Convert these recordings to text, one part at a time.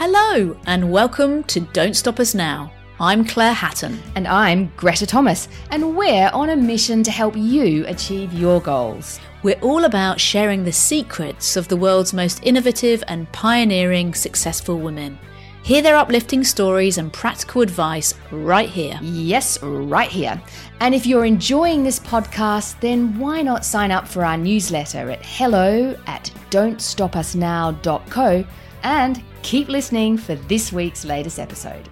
Hello, and welcome to Don't Stop Us Now. I'm Claire Hatton. And I'm Greta Thomas, and we're on a mission to help you achieve your goals. We're all about sharing the secrets of the world's most innovative and pioneering successful women. Hear their uplifting stories and practical advice right here. Yes, right here. And if you're enjoying this podcast, then why not sign up for our newsletter at hello at don'tstopusnow.co and keep listening for this week's latest episode.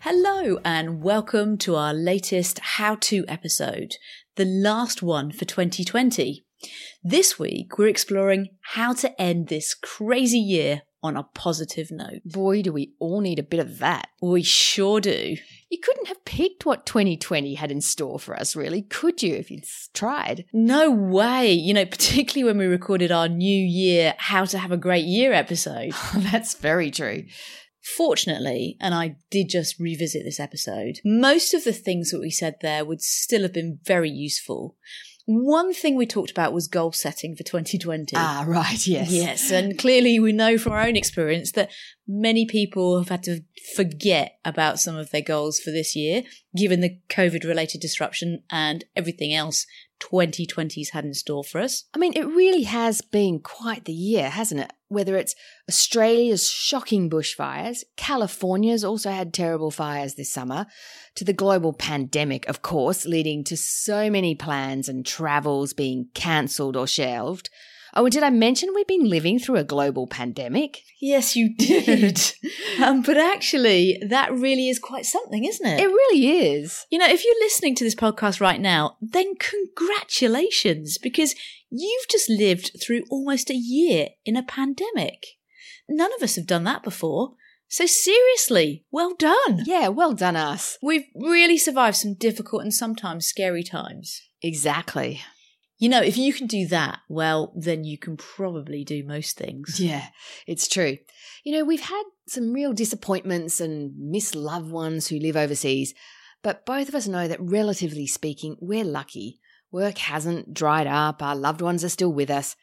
Hello, and welcome to our latest how to episode, the last one for 2020. This week, we're exploring how to end this crazy year on a positive note. Boy, do we all need a bit of that. We sure do. You couldn't have picked what 2020 had in store for us, really, could you, if you'd tried? No way. You know, particularly when we recorded our New Year How to Have a Great Year episode. That's very true. Fortunately, and I did just revisit this episode, most of the things that we said there would still have been very useful. One thing we talked about was goal setting for 2020. Ah, right, yes. Yes, and clearly we know from our own experience that many people have had to forget about some of their goals for this year, given the COVID related disruption and everything else 2020's had in store for us. I mean, it really has been quite the year, hasn't it? Whether it's Australia's shocking bushfires, California's also had terrible fires this summer, to the global pandemic, of course, leading to so many plans and travels being cancelled or shelved. Oh, and did I mention we've been living through a global pandemic? Yes, you did. um, but actually, that really is quite something, isn't it? It really is. You know, if you're listening to this podcast right now, then congratulations, because you've just lived through almost a year in a pandemic. None of us have done that before. So seriously, well done. Yeah, well done us. We've really survived some difficult and sometimes scary times. Exactly. You know, if you can do that, well, then you can probably do most things. Yeah, it's true. You know, we've had some real disappointments and missed loved ones who live overseas, but both of us know that relatively speaking, we're lucky. Work hasn't dried up, our loved ones are still with us,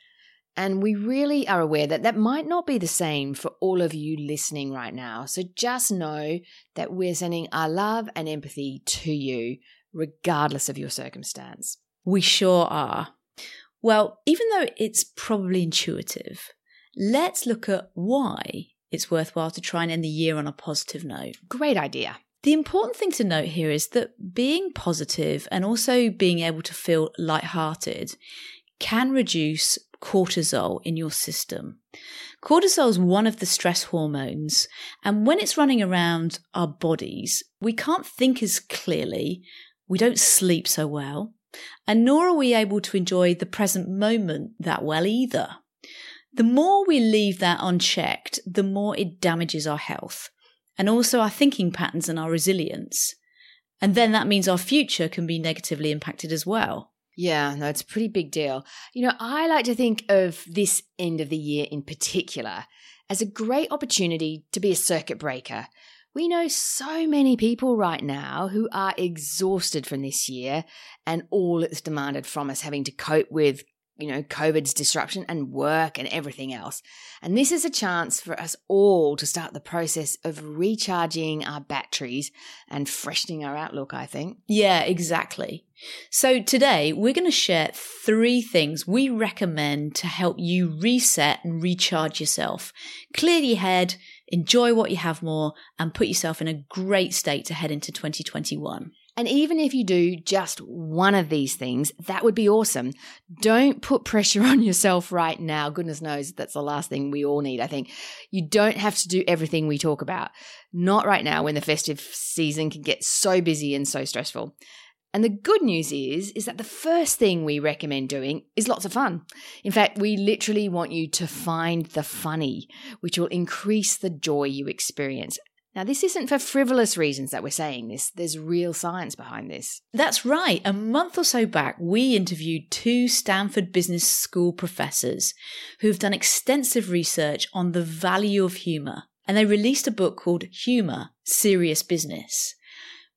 and we really are aware that that might not be the same for all of you listening right now. So just know that we're sending our love and empathy to you, regardless of your circumstance. We sure are. Well, even though it's probably intuitive, let's look at why it's worthwhile to try and end the year on a positive note. Great idea. The important thing to note here is that being positive and also being able to feel lighthearted can reduce cortisol in your system. Cortisol is one of the stress hormones, and when it's running around our bodies, we can't think as clearly, we don't sleep so well, and nor are we able to enjoy the present moment that well either. The more we leave that unchecked, the more it damages our health and also our thinking patterns and our resilience. And then that means our future can be negatively impacted as well. Yeah, no, it's a pretty big deal. You know, I like to think of this end of the year in particular as a great opportunity to be a circuit breaker. We know so many people right now who are exhausted from this year and all it's demanded from us having to cope with you know, COVID's disruption and work and everything else. And this is a chance for us all to start the process of recharging our batteries and freshening our outlook, I think. Yeah, exactly. So today we're going to share three things we recommend to help you reset and recharge yourself. Clear your head, enjoy what you have more, and put yourself in a great state to head into 2021. And even if you do just one of these things, that would be awesome. Don't put pressure on yourself right now. Goodness knows that's the last thing we all need, I think. You don't have to do everything we talk about. Not right now when the festive season can get so busy and so stressful. And the good news is is that the first thing we recommend doing is lots of fun. In fact, we literally want you to find the funny, which will increase the joy you experience. Now, this isn't for frivolous reasons that we're saying this. There's real science behind this. That's right. A month or so back, we interviewed two Stanford Business School professors who've done extensive research on the value of humour. And they released a book called Humour Serious Business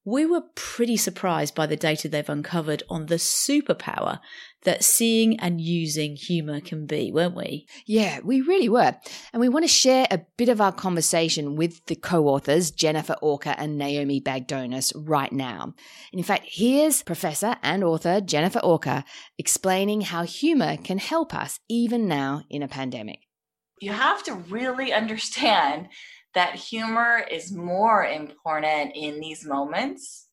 we were pretty surprised by the data they've uncovered on the superpower that seeing and using humour can be, weren't we? Yeah, we really were. And we want to share a bit of our conversation with the co authors, Jennifer Aaker and Naomi Bagdonas, right now. And in fact, here's Professor and author Jennifer Aaker explaining how humour can help us even now in a pandemic. You have to really understand that humor is more important in these moments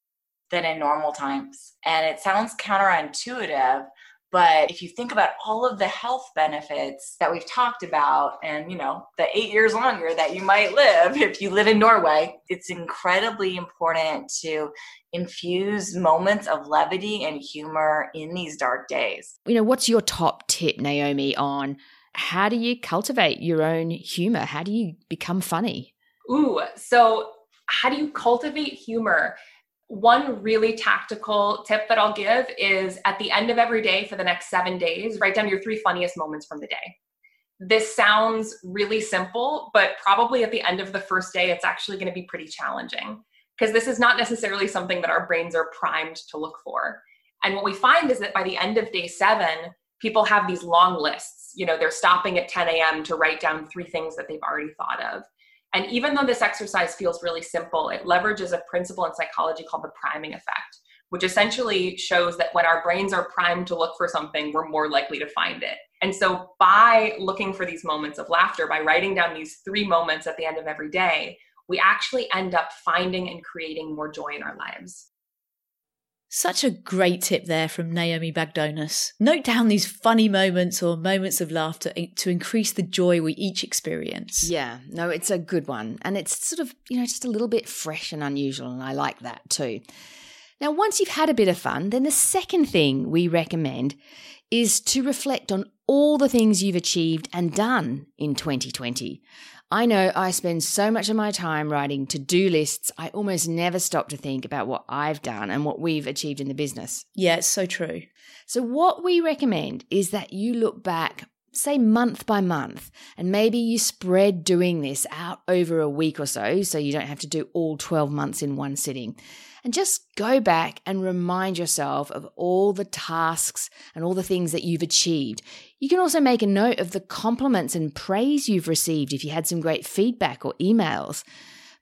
than in normal times. And it sounds counterintuitive, but if you think about all of the health benefits that we've talked about and you know the 8 years longer that you might live if you live in Norway, it's incredibly important to infuse moments of levity and humor in these dark days. You know, what's your top tip Naomi on how do you cultivate your own humor? How do you become funny? Ooh, so how do you cultivate humor? One really tactical tip that I'll give is at the end of every day for the next seven days, write down your three funniest moments from the day. This sounds really simple, but probably at the end of the first day, it's actually going to be pretty challenging because this is not necessarily something that our brains are primed to look for. And what we find is that by the end of day seven, people have these long lists. You know, they're stopping at 10 a.m. to write down three things that they've already thought of. And even though this exercise feels really simple, it leverages a principle in psychology called the priming effect, which essentially shows that when our brains are primed to look for something, we're more likely to find it. And so, by looking for these moments of laughter, by writing down these three moments at the end of every day, we actually end up finding and creating more joy in our lives. Such a great tip there from Naomi Bagdonas. Note down these funny moments or moments of laughter to increase the joy we each experience. Yeah, no, it's a good one. And it's sort of, you know, just a little bit fresh and unusual. And I like that too. Now, once you've had a bit of fun, then the second thing we recommend is to reflect on all the things you've achieved and done in 2020. I know I spend so much of my time writing to do lists, I almost never stop to think about what I've done and what we've achieved in the business. Yeah, it's so true. So, what we recommend is that you look back say month by month, and maybe you spread doing this out over a week or so, so you don't have to do all 12 months in one sitting. And just go back and remind yourself of all the tasks and all the things that you've achieved. You can also make a note of the compliments and praise you've received if you had some great feedback or emails.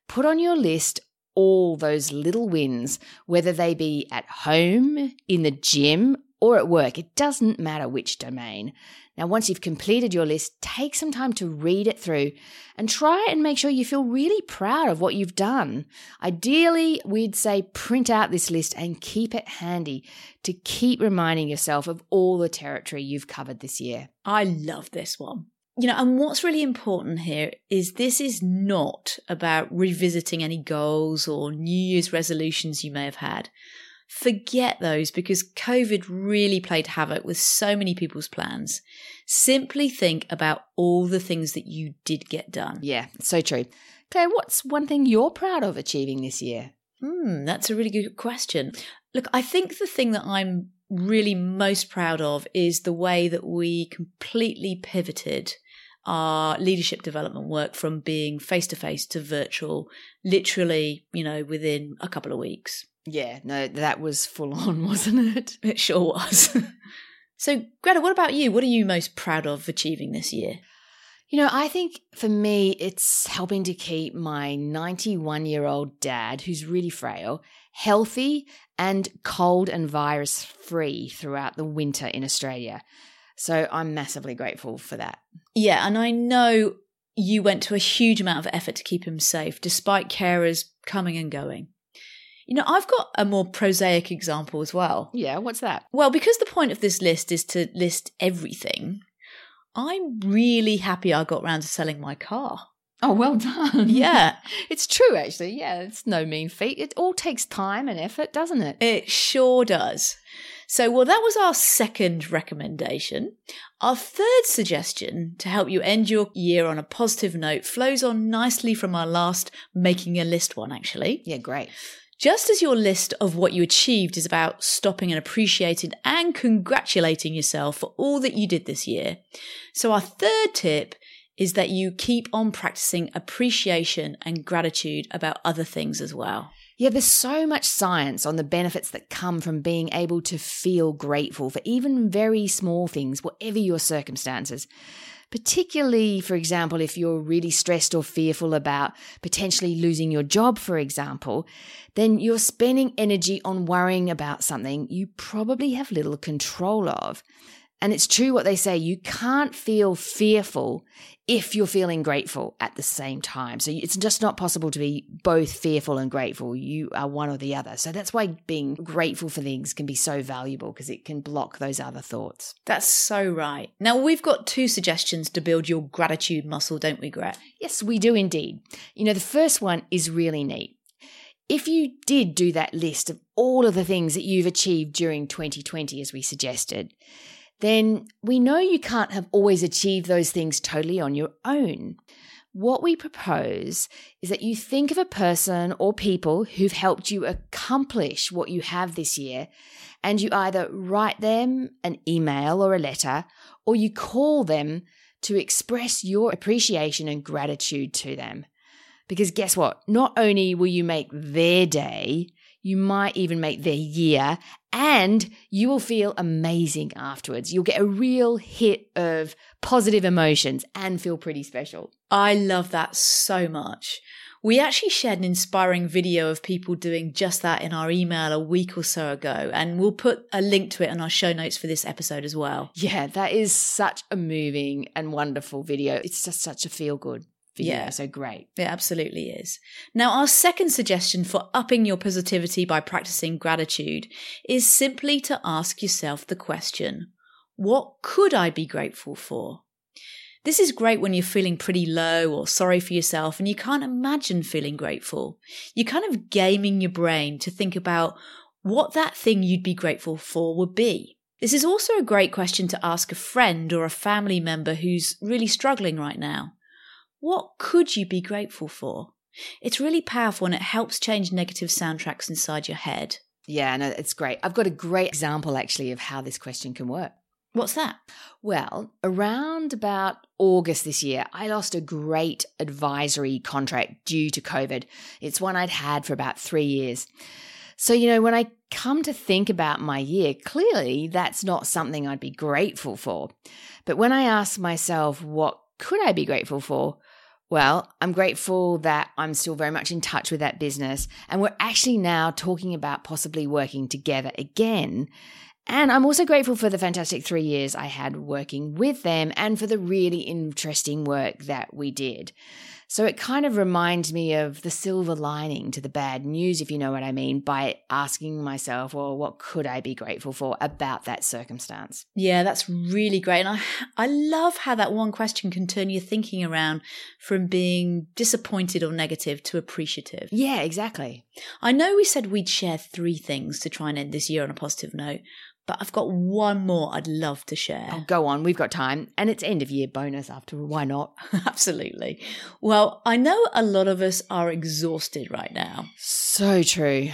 Put on your list all those little wins, whether they be at home, in the gym, or at work. It doesn't matter which domain. Now, once you've completed your list, take some time to read it through and try and make sure you feel really proud of what you've done. Ideally, we'd say print out this list and keep it handy to keep reminding yourself of all the territory you've covered this year. I love this one. You know, and what's really important here is this is not about revisiting any goals or New Year's resolutions you may have had Forget those because COVID really played havoc with so many people's plans. Simply think about all the things that you did get done. Yeah, so true. Claire, what's one thing you're proud of achieving this year? Hmm, that's a really good question. Look, I think the thing that I'm really most proud of is the way that we completely pivoted our leadership development work from being face to face to virtual, literally, you know, within a couple of weeks. Yeah, no, that was full on, wasn't it? It sure was. so, Greta, what about you? What are you most proud of achieving this year? You know, I think for me, it's helping to keep my 91 year old dad, who's really frail, healthy and cold and virus free throughout the winter in Australia. So I'm massively grateful for that. Yeah, and I know you went to a huge amount of effort to keep him safe, despite carers coming and going. You know, I've got a more prosaic example as well. Yeah, what's that? Well, because the point of this list is to list everything, I'm really happy I got round to selling my car. Oh, well done. Yeah, It's true, actually. Yeah, it's no mean feat. It all takes time and effort, doesn't it? it sure does. So, well, that was our second recommendation. Our third suggestion to help you end your year on a positive note flows on nicely from our last making a list one, actually. Yeah, great. Just as your list of what you achieved is about stopping and appreciating and congratulating yourself for all that you did this year. So, our third tip is that you keep on practicing appreciation and gratitude about other things as well. Yeah, there's so much science on the benefits that come from being able to feel grateful for even very small things, whatever your circumstances. Particularly, for example, if you're really stressed or fearful about potentially losing your job, for example, then you're spending energy on worrying about something you probably have little control of. And it's true what they say you can't feel fearful if you're feeling grateful at the same time. So it's just not possible to be both fearful and grateful. You are one or the other. So that's why being grateful for things can be so valuable because it can block those other thoughts. That's so right. Now, we've got two suggestions to build your gratitude muscle, don't we, Gret? Yes, we do indeed. You know, the first one is really neat. If you did do that list of all of the things that you've achieved during 2020, as we suggested, then we know you can't have always achieved those things totally on your own. What we propose is that you think of a person or people who've helped you accomplish what you have this year, and you either write them an email or a letter, or you call them to express your appreciation and gratitude to them. Because guess what? Not only will you make their day, you might even make their year, and you will feel amazing afterwards. You'll get a real hit of positive emotions and feel pretty special. I love that so much. We actually shared an inspiring video of people doing just that in our email a week or so ago, and we'll put a link to it in our show notes for this episode as well. Yeah, that is such a moving and wonderful video. It's just such a feel good Yeah. So great. It absolutely is. Now, our second suggestion for upping your positivity by practicing gratitude is simply to ask yourself the question what could I be grateful for? This is great when you're feeling pretty low or sorry for yourself and you can't imagine feeling grateful. You're kind of gaming your brain to think about what that thing you'd be grateful for would be. This is also a great question to ask a friend or a family member who's really struggling right now. What could you be grateful for? It's really powerful and it helps change negative soundtracks inside your head. Yeah, no, it's great. I've got a great example actually of how this question can work. What's that? Well, around about August this year, I lost a great advisory contract due to COVID. It's one I'd had for about three years. So, you know, when I come to think about my year, clearly that's not something I'd be grateful for. But when I ask myself, what could I be grateful for? Well, I'm grateful that I'm still very much in touch with that business and we're actually now talking about possibly working together again. And I'm also grateful for the fantastic three years I had working with them and for the really interesting work that we did. So it kind of reminds me of the silver lining to the bad news, if you know what I mean, by asking myself, well, what could I be grateful for about that circumstance? Yeah, that's really great. And I, I love how that one question can turn your thinking around from being disappointed or negative to appreciative. Yeah, exactly. I know we said we'd share three things to try and end this year on a positive note, but I've got one more I'd love to share. Oh, go on, we've got time. And it's end of year bonus after all. Why not? Absolutely. Well, I know a lot of us are exhausted right now. So true.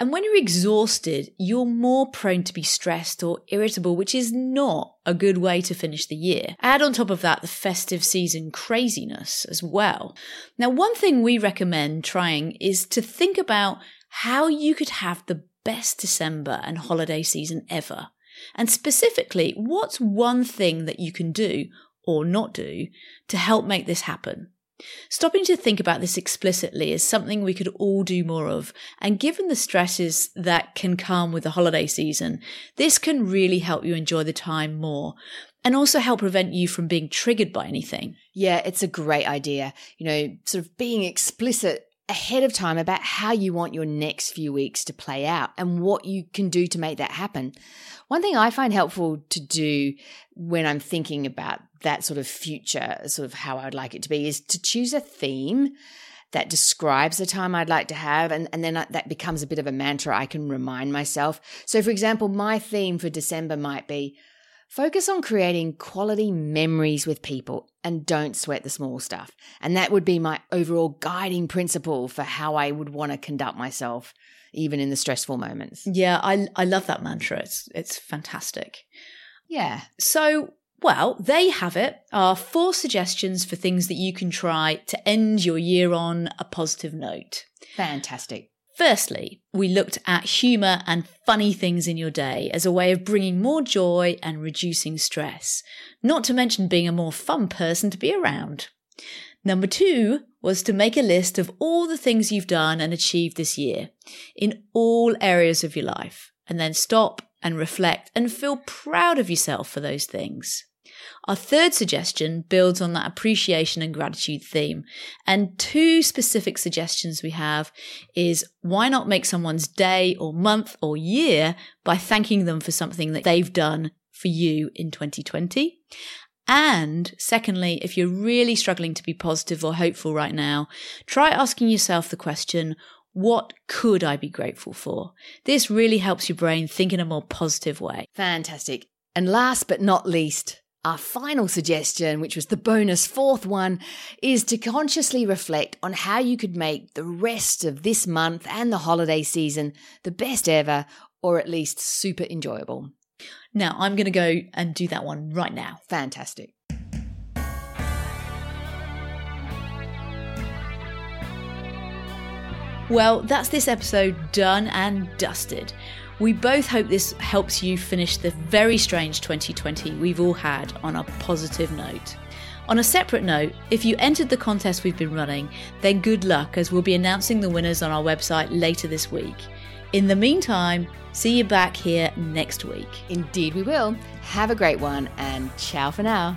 And when you're exhausted, you're more prone to be stressed or irritable, which is not a good way to finish the year. Add on top of that the festive season craziness as well. Now, one thing we recommend trying is to think about how you could have the best December and holiday season ever. And specifically, what's one thing that you can do or not do to help make this happen? Stopping to think about this explicitly is something we could all do more of. And given the stresses that can come with the holiday season, this can really help you enjoy the time more and also help prevent you from being triggered by anything. Yeah, it's a great idea. You know, sort of being explicit ahead of time about how you want your next few weeks to play out and what you can do to make that happen. One thing I find helpful to do when I'm thinking about that sort of future, sort of how I'd like it to be, is to choose a theme that describes the time I'd like to have. And, and then that becomes a bit of a mantra I can remind myself. So, for example, my theme for December might be focus on creating quality memories with people and don't sweat the small stuff. And that would be my overall guiding principle for how I would want to conduct myself even in the stressful moments. Yeah, I I love that mantra. It's it's fantastic. Yeah. So, well, there you have it. Our four suggestions for things that you can try to end your year on a positive note. Fantastic. Firstly, we looked at humour and funny things in your day as a way of bringing more joy and reducing stress, not to mention being a more fun person to be around. Number two was to make a list of all the things you've done and achieved this year in all areas of your life, and then stop and reflect and feel proud of yourself for those things. Our third suggestion builds on that appreciation and gratitude theme. And two specific suggestions we have is why not make someone's day or month or year by thanking them for something that they've done for you in 2020? And secondly, if you're really struggling to be positive or hopeful right now, try asking yourself the question, what could I be grateful for? This really helps your brain think in a more positive way. Fantastic. And last but not least, our final suggestion, which was the bonus fourth one, is to consciously reflect on how you could make the rest of this month and the holiday season the best ever, or at least super enjoyable. Now, I'm going to go and do that one right now. Fantastic. Well, that's this episode done and dusted. We both hope this helps you finish the very strange 2020 we've all had on a positive note. On a separate note, if you entered the contest we've been running, then good luck as we'll be announcing the winners on our website later this week. In the meantime, see you back here next week. Indeed, we will. Have a great one and ciao for now.